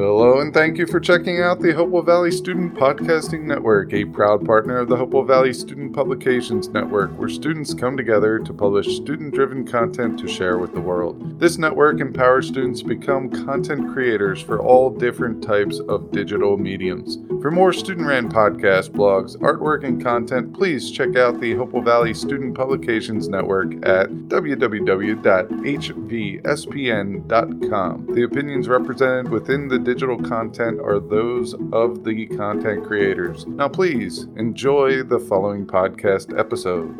Hello, and thank you for checking out the Hopewell Valley Student Podcasting Network, a proud partner of the Hopewell Valley Student Publications Network, where students come together to publish student driven content to share with the world. This network empowers students to become content creators for all different types of digital mediums. For more student ran podcasts, blogs, artwork, and content, please check out the Hopewell Valley Student Publications Network at www.hvspn.com. The opinions represented within the digital content are those of the content creators. Now, please enjoy the following podcast episode.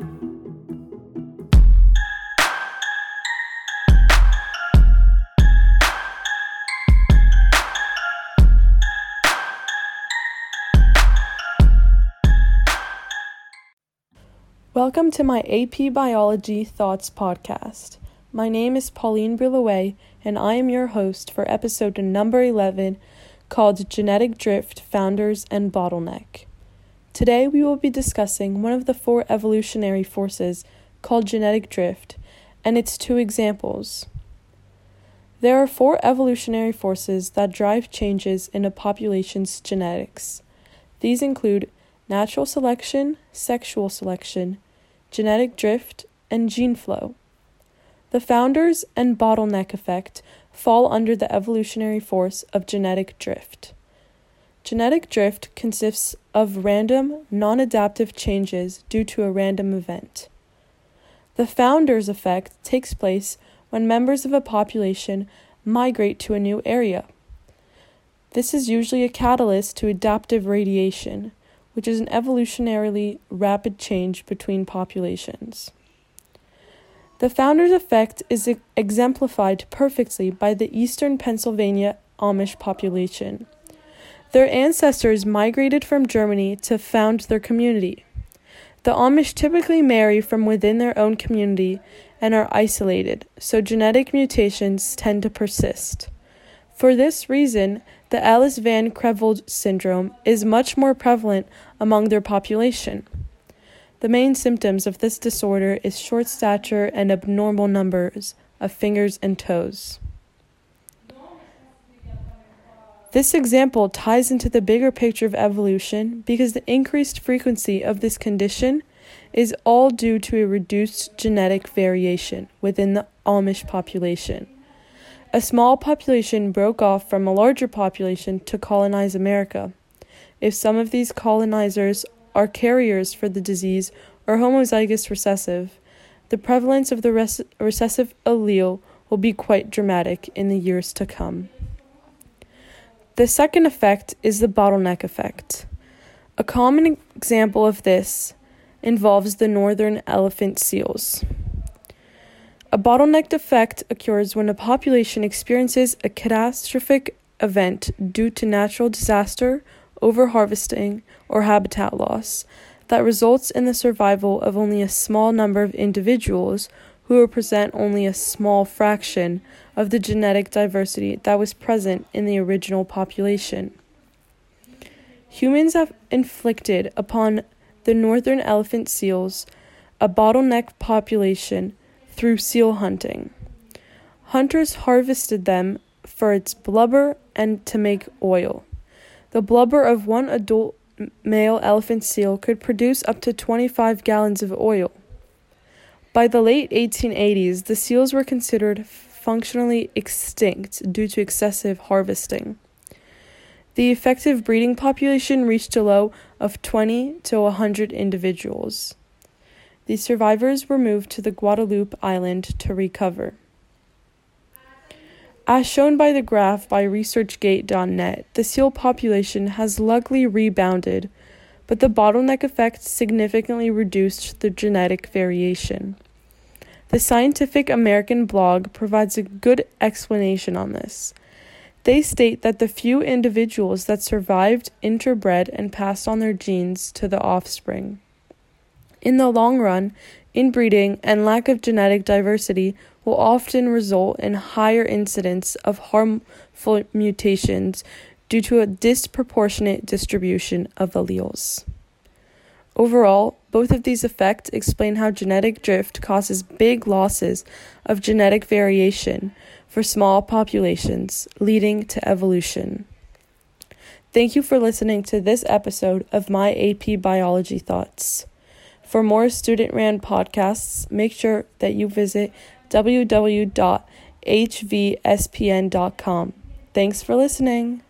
Welcome to my AP Biology Thoughts podcast. My name is Pauline Brillouet, and I am your host for episode number 11 called Genetic Drift Founders and Bottleneck. Today we will be discussing one of the four evolutionary forces called genetic drift and its two examples. There are four evolutionary forces that drive changes in a population's genetics. These include natural selection, sexual selection, genetic drift, and gene flow. The founders and bottleneck effect fall under the evolutionary force of genetic drift. Genetic drift consists of random, non adaptive changes due to a random event. The founders effect takes place when members of a population migrate to a new area. This is usually a catalyst to adaptive radiation, which is an evolutionarily rapid change between populations. The founder's effect is exemplified perfectly by the eastern Pennsylvania Amish population. Their ancestors migrated from Germany to found their community. The Amish typically marry from within their own community and are isolated, so genetic mutations tend to persist. For this reason, the Ellis Van Creveld syndrome is much more prevalent among their population. The main symptoms of this disorder is short stature and abnormal numbers of fingers and toes. This example ties into the bigger picture of evolution because the increased frequency of this condition is all due to a reduced genetic variation within the Amish population. A small population broke off from a larger population to colonize America. If some of these colonizers are carriers for the disease or homozygous recessive, the prevalence of the res- recessive allele will be quite dramatic in the years to come. The second effect is the bottleneck effect. A common example of this involves the northern elephant seals. A bottleneck effect occurs when a population experiences a catastrophic event due to natural disaster, overharvesting, or habitat loss that results in the survival of only a small number of individuals who represent only a small fraction of the genetic diversity that was present in the original population. Humans have inflicted upon the northern elephant seals a bottleneck population through seal hunting. Hunters harvested them for its blubber and to make oil. The blubber of one adult male elephant seal could produce up to 25 gallons of oil. By the late 1880s, the seals were considered functionally extinct due to excessive harvesting. The effective breeding population reached a low of 20 to 100 individuals. The survivors were moved to the Guadalupe Island to recover. As shown by the graph by ResearchGate.net, the seal population has luckily rebounded, but the bottleneck effect significantly reduced the genetic variation. The Scientific American blog provides a good explanation on this. They state that the few individuals that survived interbred and passed on their genes to the offspring. In the long run, inbreeding and lack of genetic diversity will often result in higher incidence of harmful mutations due to a disproportionate distribution of alleles. Overall, both of these effects explain how genetic drift causes big losses of genetic variation for small populations, leading to evolution. Thank you for listening to this episode of my AP Biology Thoughts. For more student ran podcasts, make sure that you visit www.hvspn.com. Thanks for listening.